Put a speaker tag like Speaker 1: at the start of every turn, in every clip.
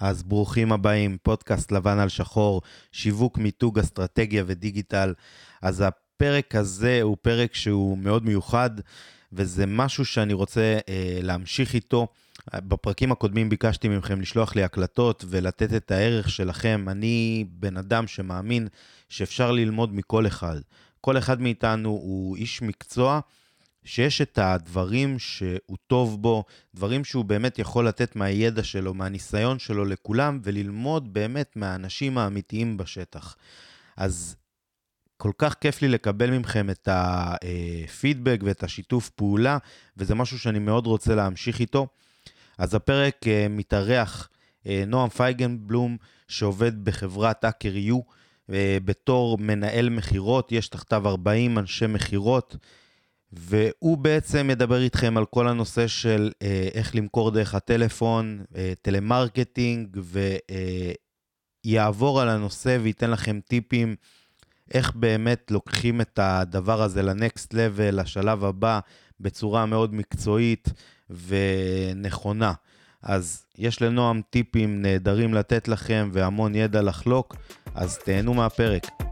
Speaker 1: אז ברוכים הבאים, פודקאסט לבן על שחור, שיווק, מיתוג, אסטרטגיה ודיגיטל. אז הפרק הזה הוא פרק שהוא מאוד מיוחד, וזה משהו שאני רוצה אה, להמשיך איתו. בפרקים הקודמים ביקשתי מכם לשלוח לי הקלטות ולתת את הערך שלכם. אני בן אדם שמאמין שאפשר ללמוד מכל אחד. כל אחד מאיתנו הוא איש מקצוע. שיש את הדברים שהוא טוב בו, דברים שהוא באמת יכול לתת מהידע שלו, מהניסיון שלו לכולם, וללמוד באמת מהאנשים האמיתיים בשטח. אז כל כך כיף לי לקבל מכם את הפידבק ואת השיתוף פעולה, וזה משהו שאני מאוד רוצה להמשיך איתו. אז הפרק אה, מתארח אה, נועם פייגנבלום, שעובד בחברת האקר יו, אה, בתור מנהל מכירות, יש תחתיו 40 אנשי מכירות. והוא בעצם מדבר איתכם על כל הנושא של אה, איך למכור דרך הטלפון, אה, טלמרקטינג, ויעבור אה, על הנושא וייתן לכם טיפים איך באמת לוקחים את הדבר הזה ל next level, לשלב הבא, בצורה מאוד מקצועית ונכונה. אז יש לנועם טיפים נהדרים לתת לכם והמון ידע לחלוק, אז תהנו מהפרק.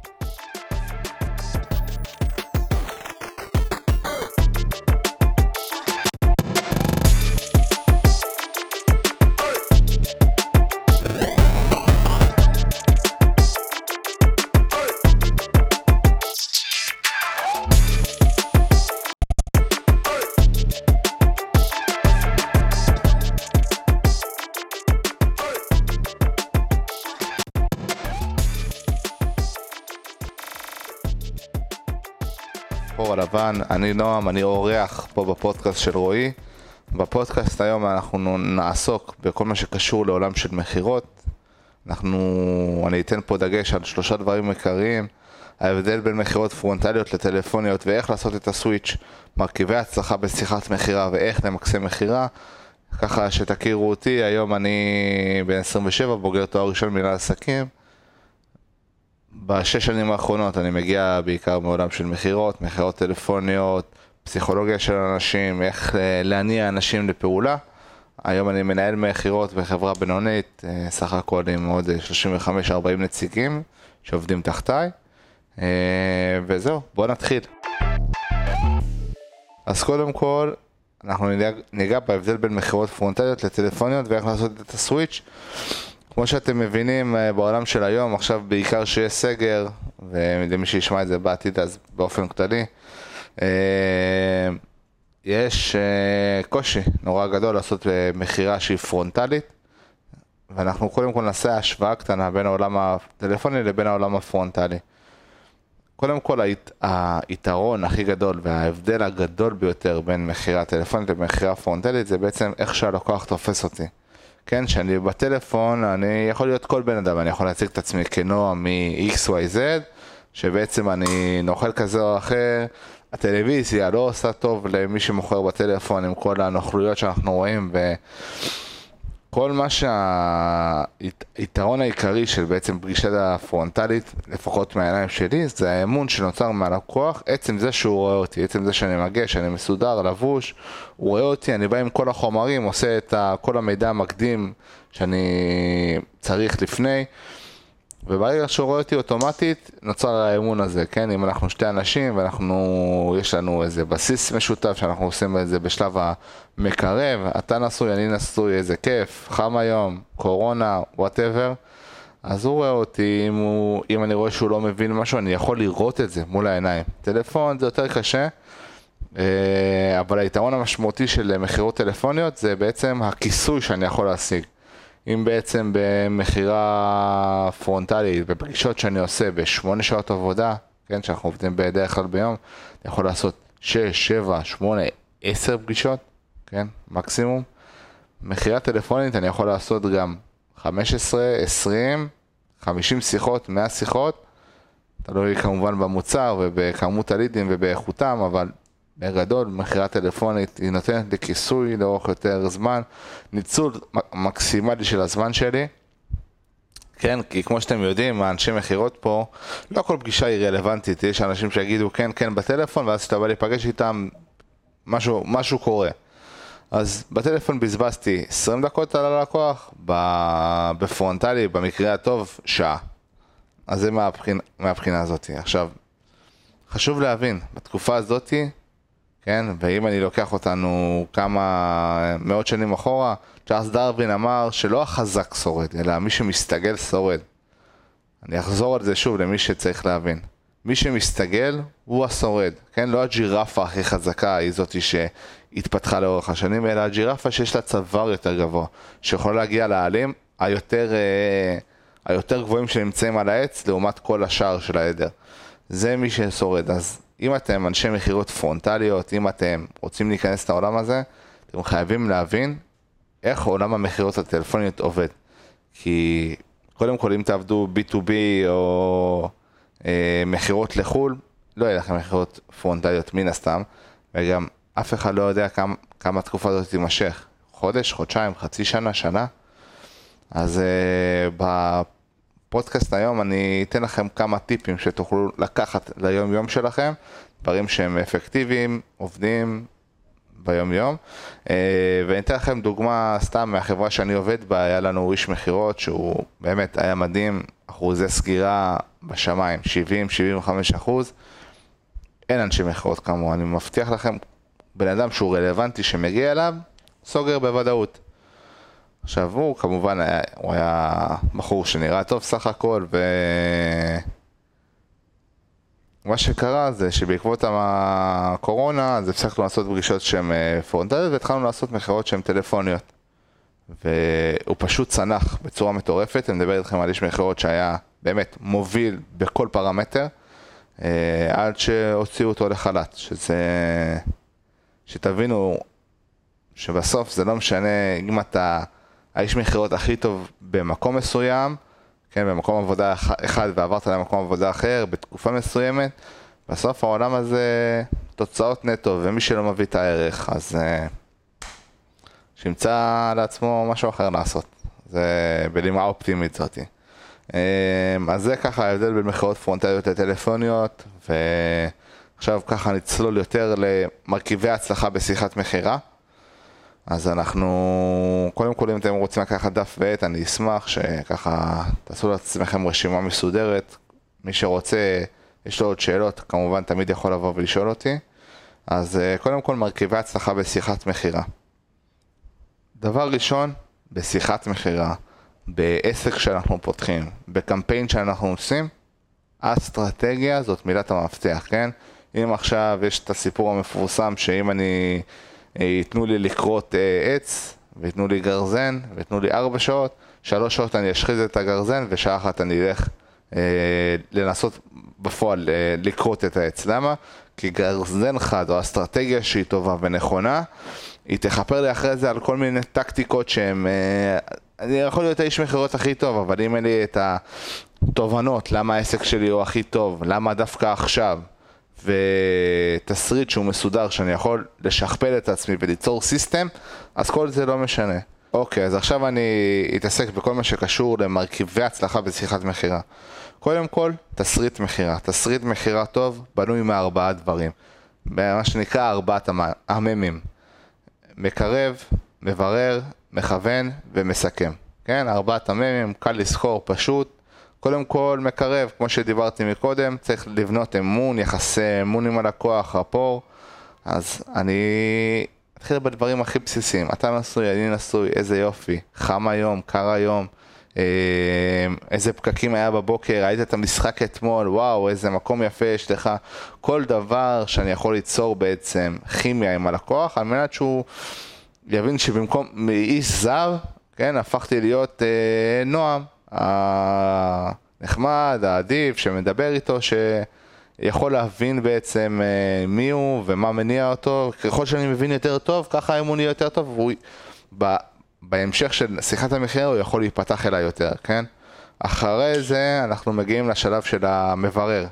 Speaker 2: אני נועם, אני אורח פה בפודקאסט של רועי. בפודקאסט היום אנחנו נעסוק בכל מה שקשור לעולם של מכירות. אנחנו, אני אתן פה דגש על שלושה דברים עיקריים. ההבדל בין מכירות פרונטליות לטלפוניות ואיך לעשות את הסוויץ', מרכיבי הצלחה בשיחת מכירה ואיך למקסם מכירה. ככה שתכירו אותי, היום אני בן 27, בוגר תואר ראשון מנהל עסקים. בשש שנים האחרונות אני מגיע בעיקר מעולם של מכירות, מכירות טלפוניות, פסיכולוגיה של אנשים, איך אה, להניע אנשים לפעולה. היום אני מנהל מכירות בחברה בינונית, אה, סך הכל עם עוד 35-40 נציגים שעובדים תחתיי. אה, וזהו, בואו נתחיל. אז קודם כל, אנחנו ניגע בהבדל בין מכירות פרונטליות לטלפוניות ואיך לעשות את הסוויץ'. כמו שאתם מבינים אה, בעולם של היום, עכשיו בעיקר שיש סגר, ולמי שישמע את זה בעתיד אז באופן כללי, אה, יש אה, קושי נורא גדול לעשות מכירה שהיא פרונטלית, ואנחנו קודם כל נעשה השוואה קטנה בין העולם הטלפוני לבין העולם הפרונטלי. קודם כל היתרון הכי גדול וההבדל הגדול ביותר בין מכירה טלפונית למכירה פרונטלית זה בעצם איך שהלקוח תופס אותי. כן, שאני בטלפון, אני יכול להיות כל בן אדם, אני יכול להציג את עצמי כנועם מ-XYZ, שבעצם אני נוכל כזה או אחר, הטלוויזיה לא עושה טוב למי שמוכר בטלפון עם כל הנוכלויות שאנחנו רואים, ו... כל מה שהיתרון העיקרי של בעצם פגישה הפרונטלית, לפחות מהעיניים שלי, זה האמון שנוצר מהלקוח, עצם זה שהוא רואה אותי, עצם זה שאני מגיע, שאני מסודר, לבוש, הוא רואה אותי, אני בא עם כל החומרים, עושה את כל המידע המקדים שאני צריך לפני. וברגע שהוא רואה אותי אוטומטית, נוצר האמון הזה, כן? אם אנחנו שתי אנשים ואנחנו, יש לנו איזה בסיס משותף שאנחנו עושים את זה בשלב המקרב, אתה נשוי, אני נשוי, איזה כיף, חם היום, קורונה, וואטאבר, אז הוא רואה אותי, אם, הוא, אם אני רואה שהוא לא מבין משהו, אני יכול לראות את זה מול העיניים. טלפון זה יותר קשה, אה, אבל היתרון המשמעותי של מכירות טלפוניות זה בעצם הכיסוי שאני יכול להשיג. אם בעצם במכירה פרונטלית, בפגישות שאני עושה בשמונה שעות עבודה, כן, שאנחנו עובדים בדרך כלל ביום, אני יכול לעשות שש, שבע, שמונה, עשר פגישות, כן, מקסימום. מכירה טלפונית אני יכול לעשות גם 15, 20, 50 שיחות, 100 שיחות, תלוי כמובן במוצר ובכמות הלידים ובאיכותם, אבל בגדול, מכירה טלפונית היא נותנת לי כיסוי לאורך יותר זמן, ניצול מקסימלי של הזמן שלי. כן, כי כמו שאתם יודעים, האנשי מכירות פה, לא כל פגישה היא רלוונטית, יש אנשים שיגידו כן, כן בטלפון, ואז כשאתה בא להיפגש איתם, משהו, משהו קורה. אז בטלפון בזבזתי 20 דקות על הלקוח, בפרונטלי, במקרה הטוב, שעה. אז זה מהבחינה, מהבחינה הזאת. עכשיו, חשוב להבין, בתקופה הזאת, כן, ואם אני לוקח אותנו כמה מאות שנים אחורה, צ'ארלס דרווין אמר שלא החזק שורד, אלא מי שמסתגל שורד. אני אחזור על זה שוב למי שצריך להבין. מי שמסתגל הוא השורד, כן? לא הג'ירפה הכי חזקה היא זאתי שהתפתחה לאורך השנים, אלא הג'ירפה שיש לה צוואר יותר גבוה, שיכולה להגיע לעלים היותר, אה, היותר גבוהים שנמצאים על העץ לעומת כל השאר של העדר. זה מי ששורד. אז אם אתם אנשי מכירות פרונטליות, אם אתם רוצים להיכנס לעולם הזה, אתם חייבים להבין איך עולם המכירות הטלפוניות עובד. כי קודם כל אם תעבדו B2B או אה, מכירות לחו"ל, לא יהיה לכם מכירות פרונטליות מן הסתם, וגם אף אחד לא יודע כמה, כמה התקופה הזאת תימשך. חודש, חודשיים, חצי שנה, שנה. אז uh, בפודקאסט היום אני אתן לכם כמה טיפים שתוכלו לקחת ליום יום שלכם, דברים שהם אפקטיביים, עובדים ביום יום. Uh, ואני אתן לכם דוגמה סתם מהחברה שאני עובד בה, היה לנו איש מכירות שהוא באמת היה מדהים, אחוזי סגירה בשמיים, 70-75 אחוז. אין אנשי מכירות כמוהו, אני מבטיח לכם, בן אדם שהוא רלוונטי שמגיע אליו, סוגר בוודאות. עכשיו הוא כמובן היה, הוא היה בחור שנראה טוב סך הכל ו... מה שקרה זה שבעקבות הקורונה אז הפסקנו לעשות פגישות שהן אה, פרונטליות והתחלנו לעשות מכירות שהן טלפוניות. והוא פשוט צנח בצורה מטורפת, אני מדבר איתכם על איש מכירות שהיה באמת מוביל בכל פרמטר, אה, עד שהוציאו אותו לחל"ת, שזה... שתבינו שבסוף זה לא משנה אם אתה האיש מכירות הכי טוב במקום מסוים, כן, במקום עבודה אחד ועברת למקום עבודה אחר בתקופה מסוימת, בסוף העולם הזה תוצאות נטו, ומי שלא מביא את הערך, אז uh, שימצא לעצמו משהו אחר לעשות. זה בלימה אופטימית זאתי. Um, אז זה ככה ההבדל בין מכירות פרונטליות לטלפוניות, ועכשיו ככה נצלול יותר למרכיבי הצלחה בשיחת מכירה. אז אנחנו, קודם כל אם אתם רוצים לקחת דף ועט, אני אשמח שככה תעשו לעצמכם רשימה מסודרת. מי שרוצה, יש לו עוד שאלות, כמובן תמיד יכול לבוא ולשאול אותי. אז אה, קודם כל מרכיבי הצלחה בשיחת מכירה. דבר ראשון, בשיחת מכירה, בעסק שאנחנו פותחים, בקמפיין שאנחנו עושים, אסטרטגיה זאת מילת המפתח, כן? אם עכשיו יש את הסיפור המפורסם שאם אני... אה, ייתנו לי לכרות אה, עץ, וייתנו לי גרזן, וייתנו לי ארבע שעות, שלוש שעות אני אשחיז את הגרזן, ושעה אחת אני אלך אה, לנסות בפועל לכרות את העץ. למה? כי גרזן חד, או אסטרטגיה שהיא טובה ונכונה, היא תכפר לי אחרי זה על כל מיני טקטיקות שהן... אני יכול להיות האיש מכירות הכי טוב, אבל אם אין לי את התובנות, למה העסק שלי הוא הכי טוב, למה דווקא עכשיו, ותסריט שהוא מסודר, שאני יכול לשכפל את עצמי וליצור סיסטם, אז כל זה לא משנה. אוקיי, אז עכשיו אני אתעסק בכל מה שקשור למרכיבי הצלחה בשיחת מכירה. קודם כל, תסריט מכירה. תסריט מכירה טוב בנוי מארבעה דברים. מה שנקרא ארבעת המ"מים. מקרב, מברר, מכוון ומסכם. כן, ארבעת המ"מים, קל לזכור, פשוט. קודם כל מקרב, כמו שדיברתי מקודם, צריך לבנות אמון, יחסי אמון עם הלקוח, רפור. אז אני אתחיל בדברים הכי בסיסיים. אתה נשוי, אני נשוי, איזה יופי. חם היום, קר היום. אה, איזה פקקים היה בבוקר, ראית את המשחק אתמול, וואו, איזה מקום יפה יש לך. כל דבר שאני יכול ליצור בעצם כימיה עם הלקוח, על מנת שהוא יבין שבמקום מאיש זר, כן, הפכתי להיות אה, נועם. הנחמד, העדיף, שמדבר איתו, שיכול להבין בעצם אה, מי הוא ומה מניע אותו. ככל שאני מבין יותר טוב, ככה האמון יהיה יותר טוב, והוא... בהמשך של שיחת המחיר הוא יכול להיפתח אליי יותר, כן? אחרי זה אנחנו מגיעים לשלב של המברר.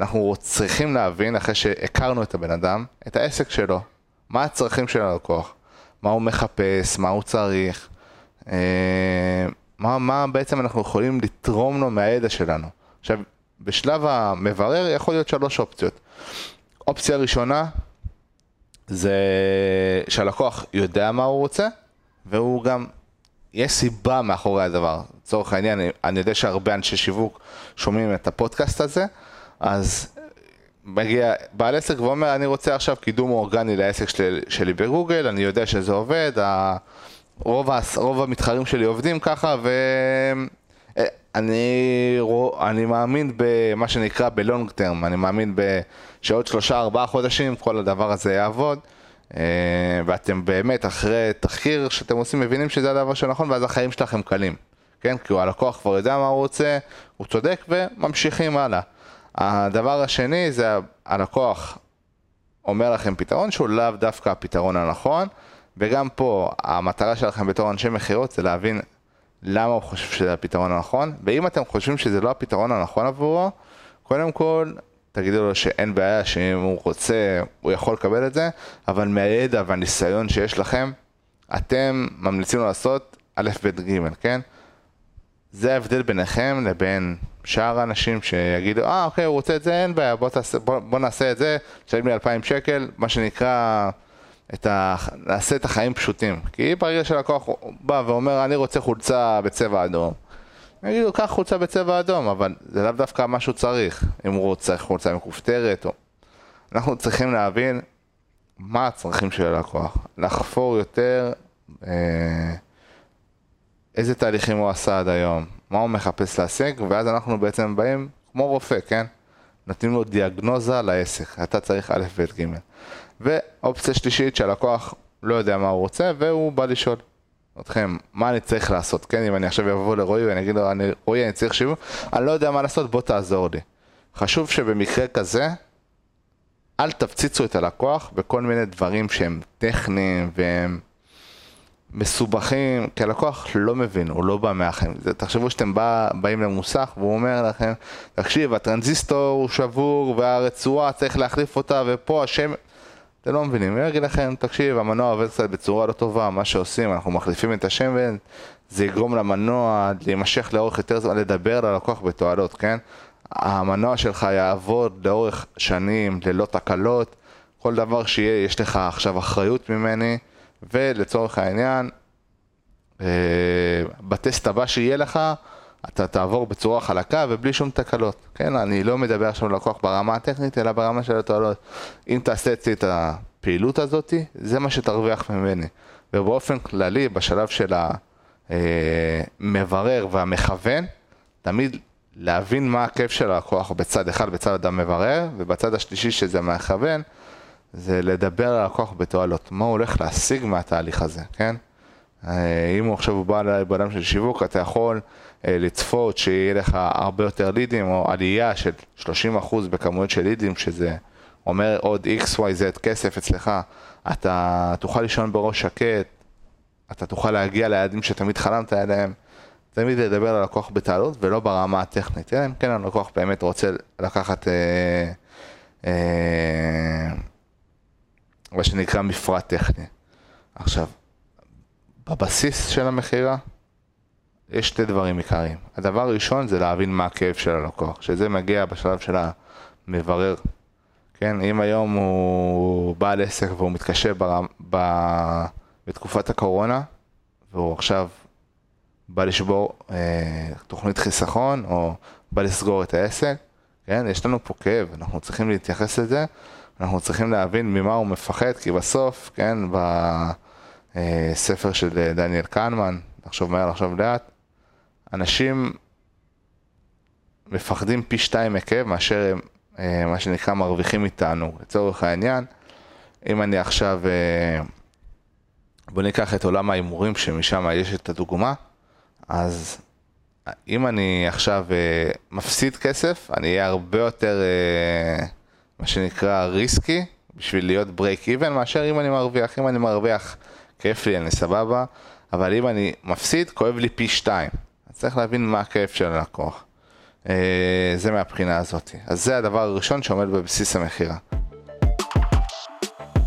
Speaker 2: אנחנו צריכים להבין, אחרי שהכרנו את הבן אדם, את העסק שלו. מה הצרכים של הלקוח? מה הוא מחפש? מה הוא צריך? מה, מה בעצם אנחנו יכולים לתרום לו מהידע שלנו. עכשיו, בשלב המברר יכול להיות שלוש אופציות. אופציה ראשונה זה שהלקוח יודע מה הוא רוצה, והוא גם, יש סיבה מאחורי הדבר. לצורך העניין, אני, אני יודע שהרבה אנשי שיווק שומעים את הפודקאסט הזה, אז מגיע בעל עסק ואומר, אני רוצה עכשיו קידום אורגני לעסק שלי, שלי בגוגל, אני יודע שזה עובד. רוב, ה... רוב המתחרים שלי עובדים ככה, ואני אני מאמין במה שנקרא בלונג טרם, אני מאמין שעוד שלושה ארבעה חודשים כל הדבר הזה יעבוד. אה, ואתם באמת אחרי תחקיר שאתם עושים מבינים שזה הדבר שנכון ואז החיים שלכם קלים, כן? כי הלקוח כבר יודע מה הוא רוצה, הוא צודק וממשיכים הלאה. הדבר השני זה הלקוח אומר לכם פתרון שהוא לאו דווקא הפתרון הנכון, וגם פה המטרה שלכם בתור אנשי מכירות זה להבין למה הוא חושב שזה הפתרון הנכון, ואם אתם חושבים שזה לא הפתרון הנכון עבורו, קודם כל תגידו לו שאין בעיה, שאם הוא רוצה הוא יכול לקבל את זה, אבל מהידע והניסיון שיש לכם, אתם ממליצים לו לעשות א', ב', ג', כן? זה ההבדל ביניכם לבין שאר האנשים שיגידו, אה, אוקיי, הוא רוצה את זה, אין בעיה, בוא, תעשה, בוא, בוא נעשה את זה, תשלם לי 2,000 שקל, מה שנקרא, את ה... נעשה את החיים פשוטים. כי ברגע שלקוח בא ואומר, אני רוצה חולצה בצבע אדום, יגידו, קח חולצה בצבע אדום, אבל זה לאו דווקא מה שהוא צריך, אם הוא רוצה חולצה מכופתרת או... אנחנו צריכים להבין מה הצרכים של הלקוח, לחפור יותר אה, איזה תהליכים הוא עשה עד היום, מה הוא מחפש להשיג, ואז אנחנו בעצם באים כמו רופא, כן? נותנים לו דיאגנוזה לעסק, אתה צריך א', ב', ג'. ואופציה שלישית שהלקוח לא יודע מה הוא רוצה והוא בא לשאול אתכם, מה אני צריך לעשות, כן? אם אני עכשיו אבוא לרועי ואני אגיד לו, אני, רועי, אני צריך שיווק, אני לא יודע מה לעשות, בוא תעזור לי. חשוב שבמקרה כזה, אל תפציצו את הלקוח בכל מיני דברים שהם טכניים והם מסובכים, כי הלקוח לא מבין, הוא לא בא מהחיים. תחשבו שאתם בא, באים למוסך והוא אומר לכם, תקשיב, הטרנזיסטור הוא שבור והרצועה צריך להחליף אותה ופה השם... אתם לא מבינים, הוא יגיד לכם, תקשיב, המנוע עובד קצת בצורה לא טובה, מה שעושים, אנחנו מחליפים את השמן, זה יגרום למנוע להימשך לאורך יותר זמן, לדבר ללקוח בתועלות, כן? המנוע שלך יעבוד לאורך שנים, ללא תקלות, כל דבר שיהיה, יש לך עכשיו אחריות ממני. ולצורך העניין, אה, בטסט הבא שיהיה לך, אתה תעבור בצורה חלקה ובלי שום תקלות, כן? אני לא מדבר עכשיו ללקוח ברמה הטכנית, אלא ברמה של התועלות. אם תעשה אצלי את הפעילות הזאת, זה מה שתרוויח ממני. ובאופן כללי, בשלב של המברר והמכוון, תמיד להבין מה הכיף של הלקוח בצד אחד, בצד המברר, ובצד השלישי שזה מכוון, זה לדבר על הלקוח בתועלות, מה הוא הולך להשיג מהתהליך הזה, כן? אם הוא עכשיו בא אליי בעולם של שיווק, אתה יכול לצפות שיהיה לך הרבה יותר לידים, או עלייה של 30% בכמויות של לידים, שזה אומר עוד XYZ כסף אצלך, אתה תוכל לישון בראש שקט, אתה תוכל להגיע ליעדים שתמיד חלמת עליהם, תמיד לדבר על הלקוח בתעלות ולא ברמה הטכנית, אלא אם כן הלקוח באמת רוצה לקחת... אה, אה, מה שנקרא מפרט טכני. עכשיו, בבסיס של המכירה יש שתי דברים עיקריים. הדבר הראשון זה להבין מה הכאב של הלקוח, שזה מגיע בשלב של המברר. כן, אם היום הוא בעל עסק והוא מתקשה ברם, ב, בתקופת הקורונה, והוא עכשיו בא לשבור אה, תוכנית חיסכון, או בא לסגור את העסק, כן, יש לנו פה כאב, אנחנו צריכים להתייחס לזה אנחנו צריכים להבין ממה הוא מפחד, כי בסוף, כן, בספר של דניאל קנמן, לחשוב מהר, לחשוב לאט, אנשים מפחדים פי שתיים מכאב מאשר הם, אה, מה שנקרא, מרוויחים איתנו. לצורך העניין, אם אני עכשיו, אה, בוא ניקח את עולם ההימורים שמשם יש את הדוגמה, אז אם אני עכשיו אה, מפסיד כסף, אני אהיה הרבה יותר... מה שנקרא ריסקי, בשביל להיות ברייק איבן, מאשר אם אני מרוויח. אם אני מרוויח, כיף לי, אני סבבה, אבל אם אני מפסיד, כואב לי פי שתיים. צריך להבין מה הכיף של הלקוח. אה, זה מהבחינה הזאת. אז זה הדבר הראשון שעומד בבסיס המכירה.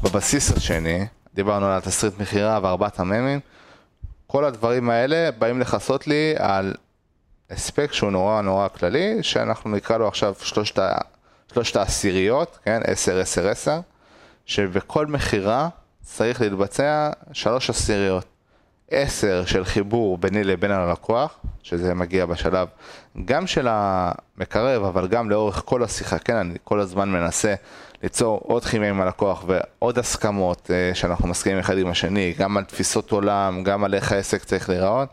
Speaker 2: בבסיס השני, דיברנו על התסריט מכירה וארבעת המ"מים, כל הדברים האלה באים לכסות לי על הספק שהוא נורא נורא כללי, שאנחנו נקרא לו עכשיו שלושת שלושת העשיריות, כן, 10, 10, 10, שבכל מכירה צריך להתבצע שלוש עשיריות. עשר של חיבור ביני לבין הלקוח, שזה מגיע בשלב גם של המקרב, אבל גם לאורך כל השיחה, כן, אני כל הזמן מנסה ליצור עוד כימיה עם הלקוח ועוד הסכמות אה, שאנחנו מסכימים אחד עם השני, גם על תפיסות עולם, גם על איך העסק צריך להיראות.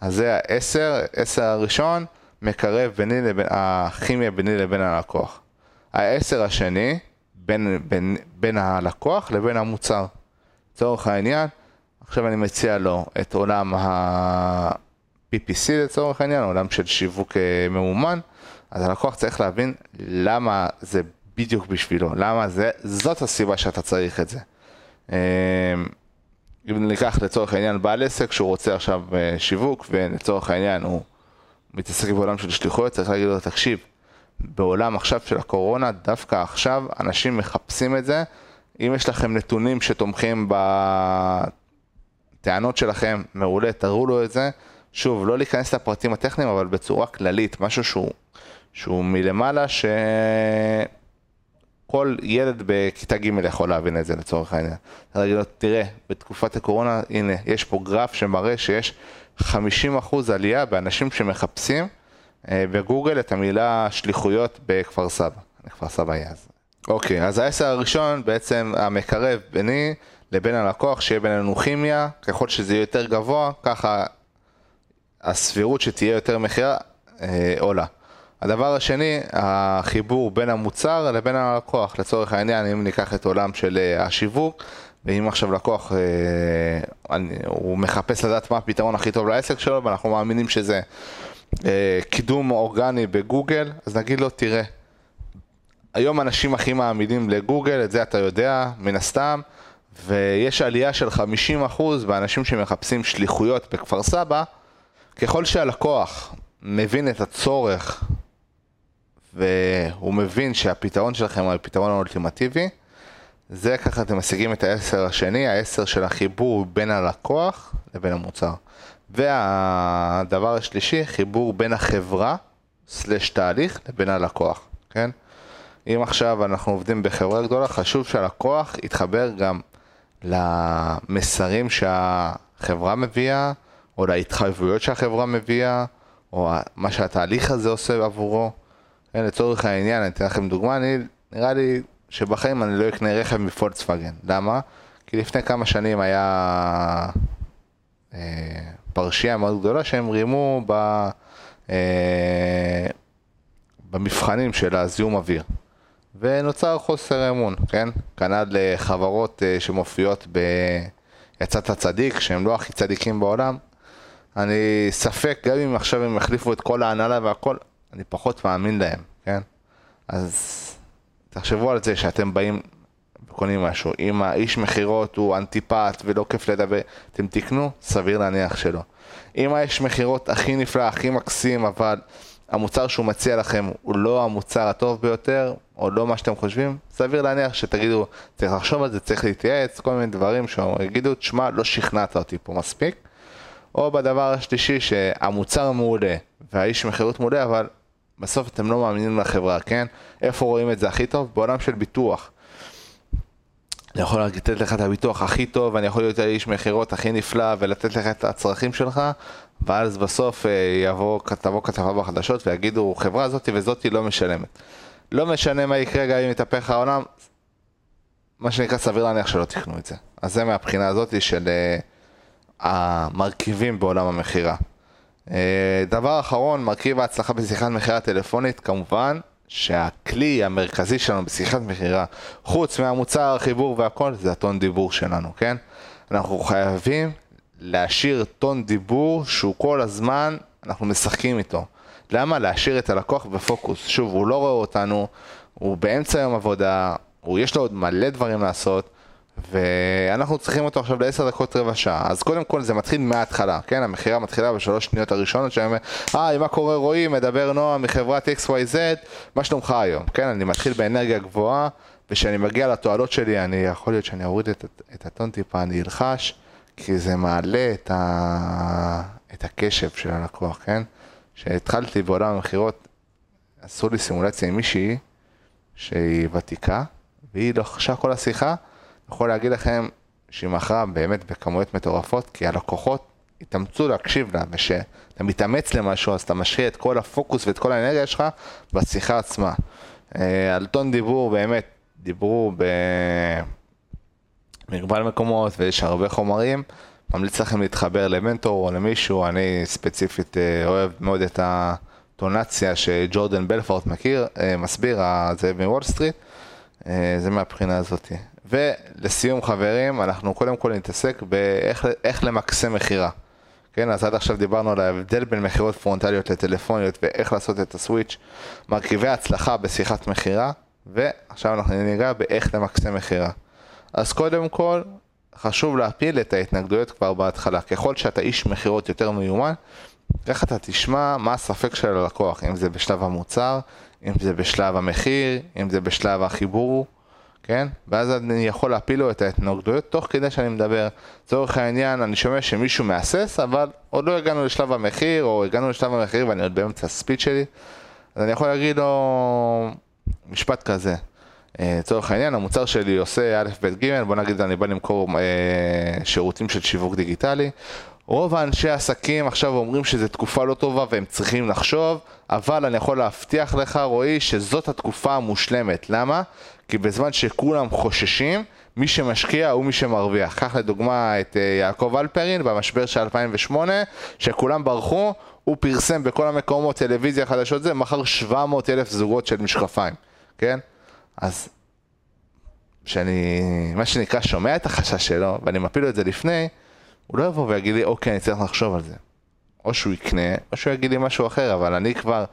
Speaker 2: אז זה העשר, עשר הראשון, מקרב ביני לבין, הכימיה ביני לבין הלקוח. העשר השני, בין, בין, בין הלקוח לבין המוצר. לצורך העניין, עכשיו אני מציע לו את עולם ה-PPC לצורך העניין, עולם של שיווק אה, ממומן, אז הלקוח צריך להבין למה זה בדיוק בשבילו, למה זה, זאת הסיבה שאתה צריך את זה. אה, אם ניקח לצורך העניין בעל עסק שהוא רוצה עכשיו אה, שיווק ולצורך העניין הוא מתעסק בעולם של שליחויות, צריך להגיד לו, תקשיב, בעולם עכשיו של הקורונה, דווקא עכשיו אנשים מחפשים את זה. אם יש לכם נתונים שתומכים בטענות שלכם, מעולה, תראו לו את זה. שוב, לא להיכנס לפרטים הטכניים, אבל בצורה כללית, משהו שהוא, שהוא מלמעלה, שכל ילד בכיתה ג' יכול להבין את זה לצורך העניין. אני להגיד תראה, בתקופת הקורונה, הנה, יש פה גרף שמראה שיש 50% עלייה באנשים שמחפשים אה, בגוגל את המילה שליחויות בכפר סבא. בכפר סבא היה אז. אוקיי, אז העשר הראשון בעצם המקרב ביני לבין הלקוח, שיהיה בינינו כימיה, ככל שזה יהיה יותר גבוה, ככה הסבירות שתהיה יותר מכירה אה, עולה. הדבר השני, החיבור בין המוצר לבין הלקוח. לצורך העניין, אם ניקח את עולם של אה, השיווק, ואם עכשיו לקוח, אה, אני, הוא מחפש לדעת מה הפתרון הכי טוב לעסק שלו, ואנחנו מאמינים שזה אה, קידום אורגני בגוגל, אז נגיד לו, תראה, היום אנשים הכי מאמינים לגוגל, את זה אתה יודע, מן הסתם, ויש עלייה של 50% באנשים שמחפשים שליחויות בכפר סבא, ככל שהלקוח מבין את הצורך והוא מבין שהפתרון שלכם הוא הפתרון האולטימטיבי, זה ככה אתם משיגים את העשר השני, העשר של החיבור בין הלקוח לבין המוצר. והדבר השלישי, חיבור בין החברה, סלש תהליך, לבין הלקוח, כן? אם עכשיו אנחנו עובדים בחברה גדולה, חשוב שהלקוח יתחבר גם למסרים שהחברה מביאה, או להתחייבויות שהחברה מביאה, או מה שהתהליך הזה עושה עבורו. לצורך העניין, אני אתן לכם דוגמה, אני, נראה לי שבחיים אני לא אקנה רכב מפולקסווגן. למה? כי לפני כמה שנים היה אה, פרשייה מאוד גדולה שהם רימו ב, אה, במבחנים של הזיהום אוויר. ונוצר חוסר אמון, כן? כנ"ל לחברות אה, שמופיעות ב... יצאת צדיק, שהם לא הכי צדיקים בעולם. אני ספק, גם אם עכשיו הם יחליפו את כל ההנהלה והכל, אני פחות מאמין להם, כן? אז תחשבו על זה שאתם באים וקונים משהו. אם האיש מכירות הוא אנטיפט ולא כיף לדבר, אתם תקנו? סביר להניח שלא. אם האיש מכירות הכי נפלא, הכי מקסים, אבל המוצר שהוא מציע לכם הוא לא המוצר הטוב ביותר, או לא מה שאתם חושבים, סביר להניח שתגידו, צריך לחשוב על זה, צריך להתייעץ, כל מיני דברים שיגידו, תשמע, לא שכנעת אותי פה מספיק. או בדבר השלישי, שהמוצר מעולה והאיש מכירות מעולה, אבל בסוף אתם לא מאמינים לחברה, כן? איפה רואים את זה הכי טוב? בעולם של ביטוח. אני יכול לתת לך את הביטוח הכי טוב, ואני יכול להיות האיש מכירות הכי נפלא ולתת לך את הצרכים שלך, ואז בסוף אה, יבוא, תבוא כתבה בחדשות ויגידו, חברה הזאתי וזאתי לא משלמת. לא משנה מה יקרה גם אם יתהפך העולם, מה שנקרא סביר להניח שלא תקנו את זה. אז זה מהבחינה הזאתי של uh, המרכיבים בעולם המכירה. Uh, דבר אחרון, מרכיב ההצלחה בשיחת מכירה טלפונית, כמובן שהכלי המרכזי שלנו בשיחת מכירה, חוץ מהמוצר, החיבור והכל, זה הטון דיבור שלנו, כן? אנחנו חייבים להשאיר טון דיבור שהוא כל הזמן, אנחנו משחקים איתו. למה? להשאיר את הלקוח בפוקוס. שוב, הוא לא רואה אותנו, הוא באמצע יום עבודה, הוא יש לו עוד מלא דברים לעשות, ואנחנו צריכים אותו עכשיו לעשר דקות רבע שעה. אז קודם כל זה מתחיל מההתחלה, כן? המכירה מתחילה בשלוש שניות הראשונות, שאני אומר, היי, מה קורה רועי? מדבר נועה מחברת XYZ, מה שלומך היום? כן, אני מתחיל באנרגיה גבוהה, וכשאני מגיע לתועלות שלי, אני יכול להיות שאני אוריד את, את הטון טיפה, אני אלחש, כי זה מעלה את, ה, את הקשב של הלקוח, כן? כשהתחלתי בעולם המכירות, עשו לי סימולציה עם מישהי שהיא ותיקה, והיא לחשה כל השיחה, אני יכול להגיד לכם שהיא מכרה באמת בכמויות מטורפות, כי הלקוחות התאמצו להקשיב לה, וכשאתה מתאמץ למשהו, אז אתה משקיע את כל הפוקוס ואת כל האנרגיה שלך בשיחה עצמה. אה, על טון דיבור, באמת, דיברו במגוון מקומות ויש הרבה חומרים. ממליץ לכם להתחבר למנטור או למישהו, אני ספציפית אה, אוהב מאוד את הטונציה שג'ורדן בלפורט מכיר, אה, מסביר, זה מוול סטריט, זה מהבחינה הזאת. ולסיום חברים, אנחנו קודם כל נתעסק באיך למקסם מכירה. כן, אז עד עכשיו דיברנו על ההבדל בין מכירות פרונטליות לטלפוניות ואיך לעשות את הסוויץ', מרכיבי הצלחה בשיחת מכירה, ועכשיו אנחנו ניגע באיך למקסם מכירה. אז קודם כל, חשוב להפיל את ההתנגדויות כבר בהתחלה. ככל שאתה איש מכירות יותר מיומן, איך אתה תשמע מה הספק של הלקוח, אם זה בשלב המוצר, אם זה בשלב המחיר, אם זה בשלב החיבור, כן? ואז אני יכול להפיל לו את ההתנגדויות תוך כדי שאני מדבר. לצורך העניין, אני שומע שמישהו מהסס, אבל עוד לא הגענו לשלב המחיר, או הגענו לשלב המחיר ואני עוד באמצע הספיד שלי, אז אני יכול להגיד לו משפט כזה. אה, לצורך העניין, המוצר שלי עושה א', ב', ג', בוא נגיד אני בא למכור אה, שירותים של שיווק דיגיטלי. רוב האנשי העסקים עכשיו אומרים שזו תקופה לא טובה והם צריכים לחשוב, אבל אני יכול להבטיח לך, רועי, שזאת התקופה המושלמת. למה? כי בזמן שכולם חוששים, מי שמשקיע הוא מי שמרוויח. קח לדוגמה את אה, יעקב אלפרין במשבר של 2008, שכולם ברחו, הוא פרסם בכל המקומות טלוויזיה חדשות זה, מכר 700 אלף זוגות של משקפיים, כן? אז כשאני, מה שנקרא, שומע את החשש שלו, ואני מפיל לו את זה לפני, הוא לא יבוא ויגיד לי, אוקיי, אני צריך לחשוב על זה. או שהוא יקנה, או שהוא יגיד לי משהו אחר, אבל אני כבר...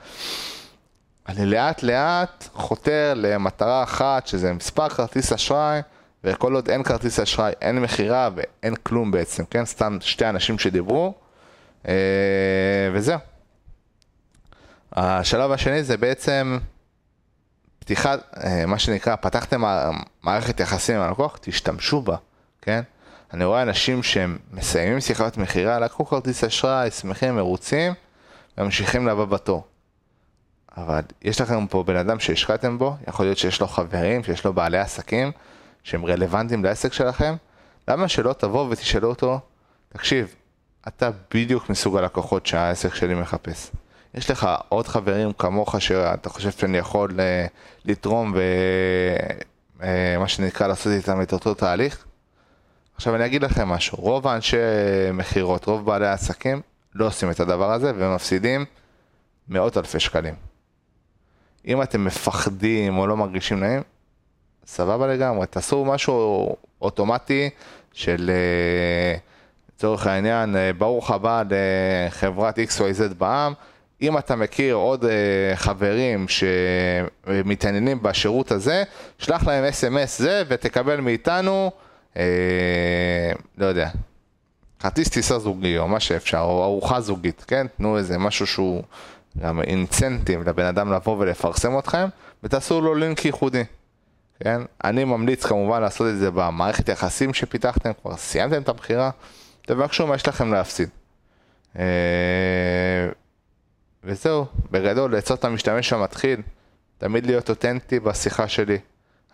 Speaker 2: אני לאט לאט חותר למטרה אחת, שזה מספר כרטיס אשראי, וכל עוד אין כרטיס אשראי, אין מכירה ואין כלום בעצם, כן? סתם שתי אנשים שדיברו, אה, וזהו. השלב השני זה בעצם פתיחת, אה, מה שנקרא, פתחתם מערכת יחסים עם הלקוח, תשתמשו בה, כן? אני רואה אנשים שהם מסיימים שיחת מכירה, לקחו כרטיס אשראי, שמחים, מרוצים, וממשיכים לבוא בתור. אבל יש לכם פה בן אדם שהשקעתם בו, יכול להיות שיש לו חברים, שיש לו בעלי עסקים, שהם רלוונטיים לעסק שלכם, למה שלא תבוא ותשאלו אותו, תקשיב, אתה בדיוק מסוג הלקוחות שהעסק שלי מחפש. יש לך עוד חברים כמוך שאתה חושב שאני יכול אה, לתרום ומה אה, שנקרא לעשות איתם את אותו תהליך? עכשיו אני אגיד לכם משהו, רוב האנשי מכירות, רוב בעלי העסקים לא עושים את הדבר הזה ומפסידים מאות אלפי שקלים. אם אתם מפחדים או לא מרגישים נעים, סבבה לגמרי, תעשו משהו אוטומטי של אה, לצורך העניין, ברוך הבא לחברת XYZ בעם. אם אתה מכיר עוד אה, חברים שמתעניינים בשירות הזה, שלח להם אס.אם.אס זה ותקבל מאיתנו, אה, לא יודע, כרטיס טיסה זוגי או מה שאפשר, או ארוחה זוגית, כן? תנו איזה משהו שהוא גם אינסנטיב לבן אדם לבוא ולפרסם אתכם, ותעשו לו לינק ייחודי. כן? אני ממליץ כמובן לעשות את זה במערכת יחסים שפיתחתם, כבר סיימתם את הבחירה, תבקשו מה יש לכם להפסיד. וזהו, בגדול, לעצות המשתמש המתחיל, תמיד להיות אותנטי בשיחה שלי.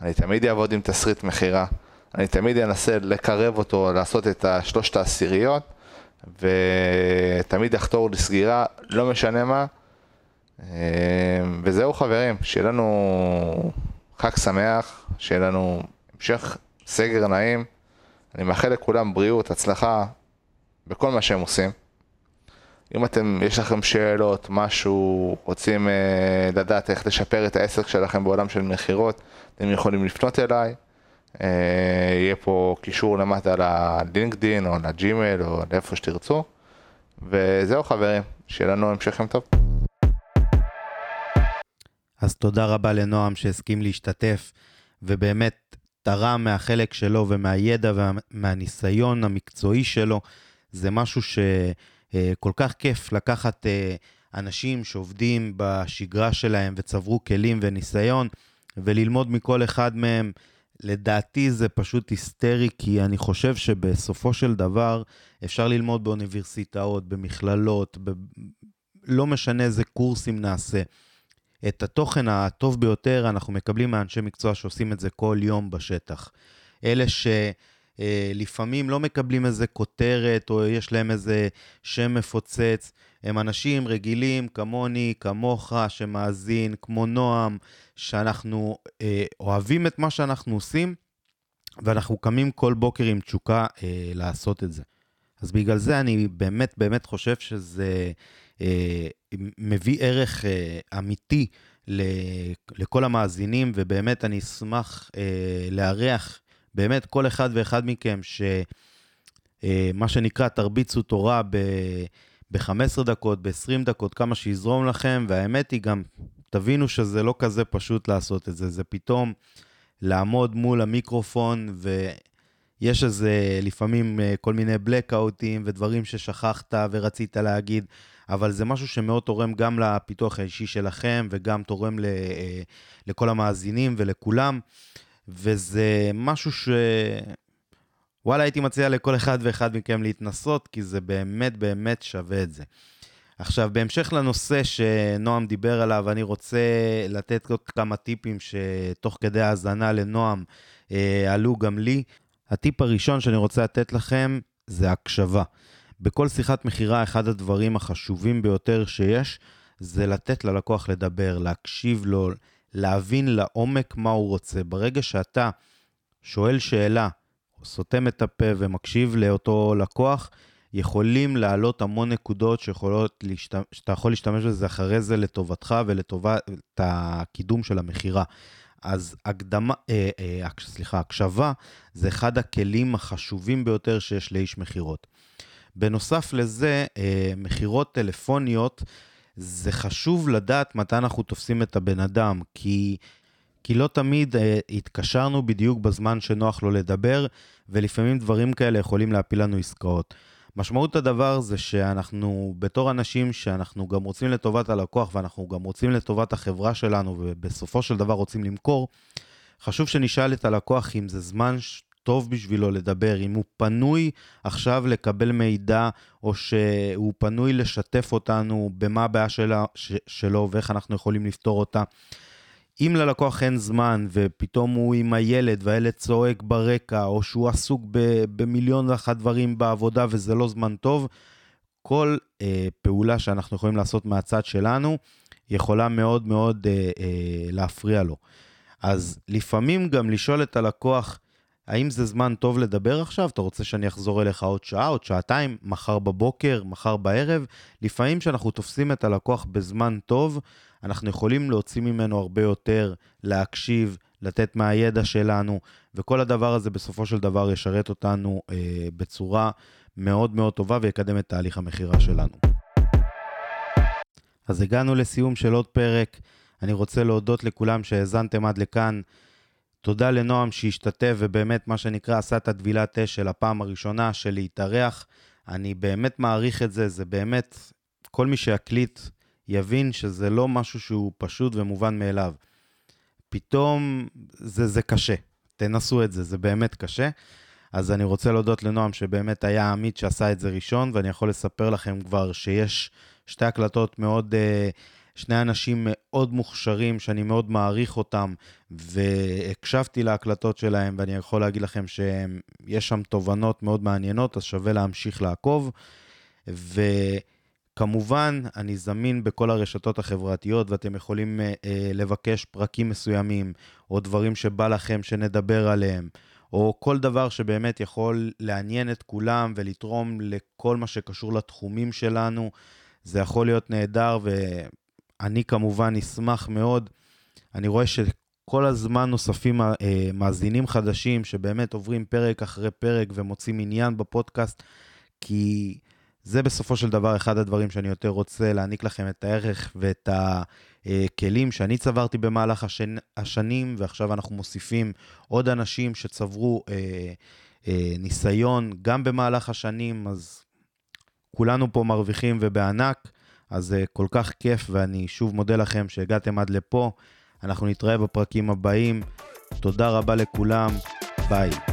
Speaker 2: אני תמיד אעבוד עם תסריט מכירה, אני תמיד אנסה לקרב אותו, לעשות את השלושת העשיריות, ותמיד אחתור לסגירה, לא משנה מה. וזהו חברים, שיהיה לנו חג שמח, שיהיה לנו המשך סגר נעים. אני מאחל לכולם בריאות, הצלחה בכל מה שהם עושים. אם אתם, יש לכם שאלות, משהו, רוצים אה, לדעת איך לשפר את העסק שלכם בעולם של מכירות, אתם יכולים לפנות אליי. אה, יהיה פה קישור למטה ללינקדין או לג'ימל או לאיפה שתרצו. וזהו חברים, שיהיה לנו המשך יום טוב.
Speaker 1: אז תודה רבה לנועם שהסכים להשתתף, ובאמת תרם מהחלק שלו ומהידע ומהניסיון המקצועי שלו. זה משהו שכל כך כיף לקחת אה, אנשים שעובדים בשגרה שלהם וצברו כלים וניסיון, וללמוד מכל אחד מהם. לדעתי זה פשוט היסטרי, כי אני חושב שבסופו של דבר אפשר ללמוד באוניברסיטאות, במכללות, ב... לא משנה איזה קורסים נעשה. את התוכן הטוב ביותר אנחנו מקבלים מאנשי מקצוע שעושים את זה כל יום בשטח. אלה שלפעמים לא מקבלים איזה כותרת או יש להם איזה שם מפוצץ, הם אנשים רגילים כמוני, כמוך, שמאזין, כמו נועם, שאנחנו אה, אוהבים את מה שאנחנו עושים, ואנחנו קמים כל בוקר עם תשוקה אה, לעשות את זה. אז בגלל זה אני באמת באמת חושב שזה אה, מביא ערך אה, אמיתי ל, לכל המאזינים, ובאמת אני אשמח אה, לארח באמת כל אחד ואחד מכם, שמה אה, שנקרא תרביצו תורה ב... ב-15 דקות, ב-20 דקות, כמה שיזרום לכם, והאמת היא גם, תבינו שזה לא כזה פשוט לעשות את זה, זה פתאום לעמוד מול המיקרופון, ויש איזה לפעמים אה, כל מיני בלקאוטים ודברים ששכחת ורצית להגיד, אבל זה משהו שמאוד תורם גם לפיתוח האישי שלכם, וגם תורם ל, אה, לכל המאזינים ולכולם, וזה משהו ש... וואלה, הייתי מציע לכל אחד ואחד מכם להתנסות, כי זה באמת באמת שווה את זה. עכשיו, בהמשך לנושא שנועם דיבר עליו, אני רוצה לתת עוד כמה טיפים שתוך כדי האזנה לנועם אה, עלו גם לי. הטיפ הראשון שאני רוצה לתת לכם זה הקשבה. בכל שיחת מכירה, אחד הדברים החשובים ביותר שיש, זה לתת ללקוח לדבר, להקשיב לו, להבין לעומק מה הוא רוצה. ברגע שאתה שואל שאלה, סותם את הפה ומקשיב לאותו לקוח, יכולים לעלות המון נקודות שיכולות, להשת... שאתה יכול להשתמש בזה אחרי זה לטובתך ולטובת הקידום של המכירה. אז הקדמה, אה, אה, סליחה, הקשבה זה אחד הכלים החשובים ביותר שיש לאיש מכירות. בנוסף לזה, אה, מכירות טלפוניות, זה חשוב לדעת מתי אנחנו תופסים את הבן אדם, כי כי לא תמיד אה, התקשרנו בדיוק בזמן שנוח לו לדבר, ולפעמים דברים כאלה יכולים להפיל לנו עסקאות. משמעות הדבר זה שאנחנו, בתור אנשים שאנחנו גם רוצים לטובת הלקוח ואנחנו גם רוצים לטובת החברה שלנו ובסופו של דבר רוצים למכור, חשוב שנשאל את הלקוח אם זה זמן טוב בשבילו לדבר, אם הוא פנוי עכשיו לקבל מידע, או שהוא פנוי לשתף אותנו במה הבעיה שלה, שלו ואיך אנחנו יכולים לפתור אותה. אם ללקוח אין זמן ופתאום הוא עם הילד והילד צועק ברקע, או שהוא עסוק במיליון ואחת דברים בעבודה וזה לא זמן טוב, כל אה, פעולה שאנחנו יכולים לעשות מהצד שלנו יכולה מאוד מאוד אה, אה, להפריע לו. אז לפעמים גם לשאול את הלקוח, האם זה זמן טוב לדבר עכשיו? אתה רוצה שאני אחזור אליך עוד שעה, עוד שעתיים, מחר בבוקר, מחר בערב? לפעמים כשאנחנו תופסים את הלקוח בזמן טוב, אנחנו יכולים להוציא ממנו הרבה יותר, להקשיב, לתת מהידע שלנו, וכל הדבר הזה בסופו של דבר ישרת אותנו אה, בצורה מאוד מאוד טובה ויקדם את תהליך המכירה שלנו. אז הגענו לסיום של עוד פרק. אני רוצה להודות לכולם שהאזנתם עד לכאן. תודה לנועם שהשתתף ובאמת, מה שנקרא, עשה את הטבילת אש של הפעם הראשונה של להתארח. אני באמת מעריך את זה, זה באמת, כל מי שיקליט יבין שזה לא משהו שהוא פשוט ומובן מאליו. פתאום זה, זה קשה, תנסו את זה, זה באמת קשה. אז אני רוצה להודות לנועם שבאמת היה העמית שעשה את זה ראשון, ואני יכול לספר לכם כבר שיש שתי הקלטות מאוד, אה, שני אנשים מאוד מוכשרים, שאני מאוד מעריך אותם, והקשבתי להקלטות שלהם, ואני יכול להגיד לכם שיש שם תובנות מאוד מעניינות, אז שווה להמשיך לעקוב. ו... כמובן, אני זמין בכל הרשתות החברתיות ואתם יכולים uh, uh, לבקש פרקים מסוימים, או דברים שבא לכם שנדבר עליהם, או כל דבר שבאמת יכול לעניין את כולם ולתרום לכל מה שקשור לתחומים שלנו. זה יכול להיות נהדר, ואני כמובן אשמח מאוד. אני רואה שכל הזמן נוספים uh, מאזינים חדשים שבאמת עוברים פרק אחרי פרק ומוצאים עניין בפודקאסט, כי... זה בסופו של דבר אחד הדברים שאני יותר רוצה להעניק לכם את הערך ואת הכלים שאני צברתי במהלך השנ... השנים, ועכשיו אנחנו מוסיפים עוד אנשים שצברו אה, אה, ניסיון גם במהלך השנים, אז כולנו פה מרוויחים ובענק, אז אה, כל כך כיף, ואני שוב מודה לכם שהגעתם עד לפה. אנחנו נתראה בפרקים הבאים. תודה רבה לכולם, ביי.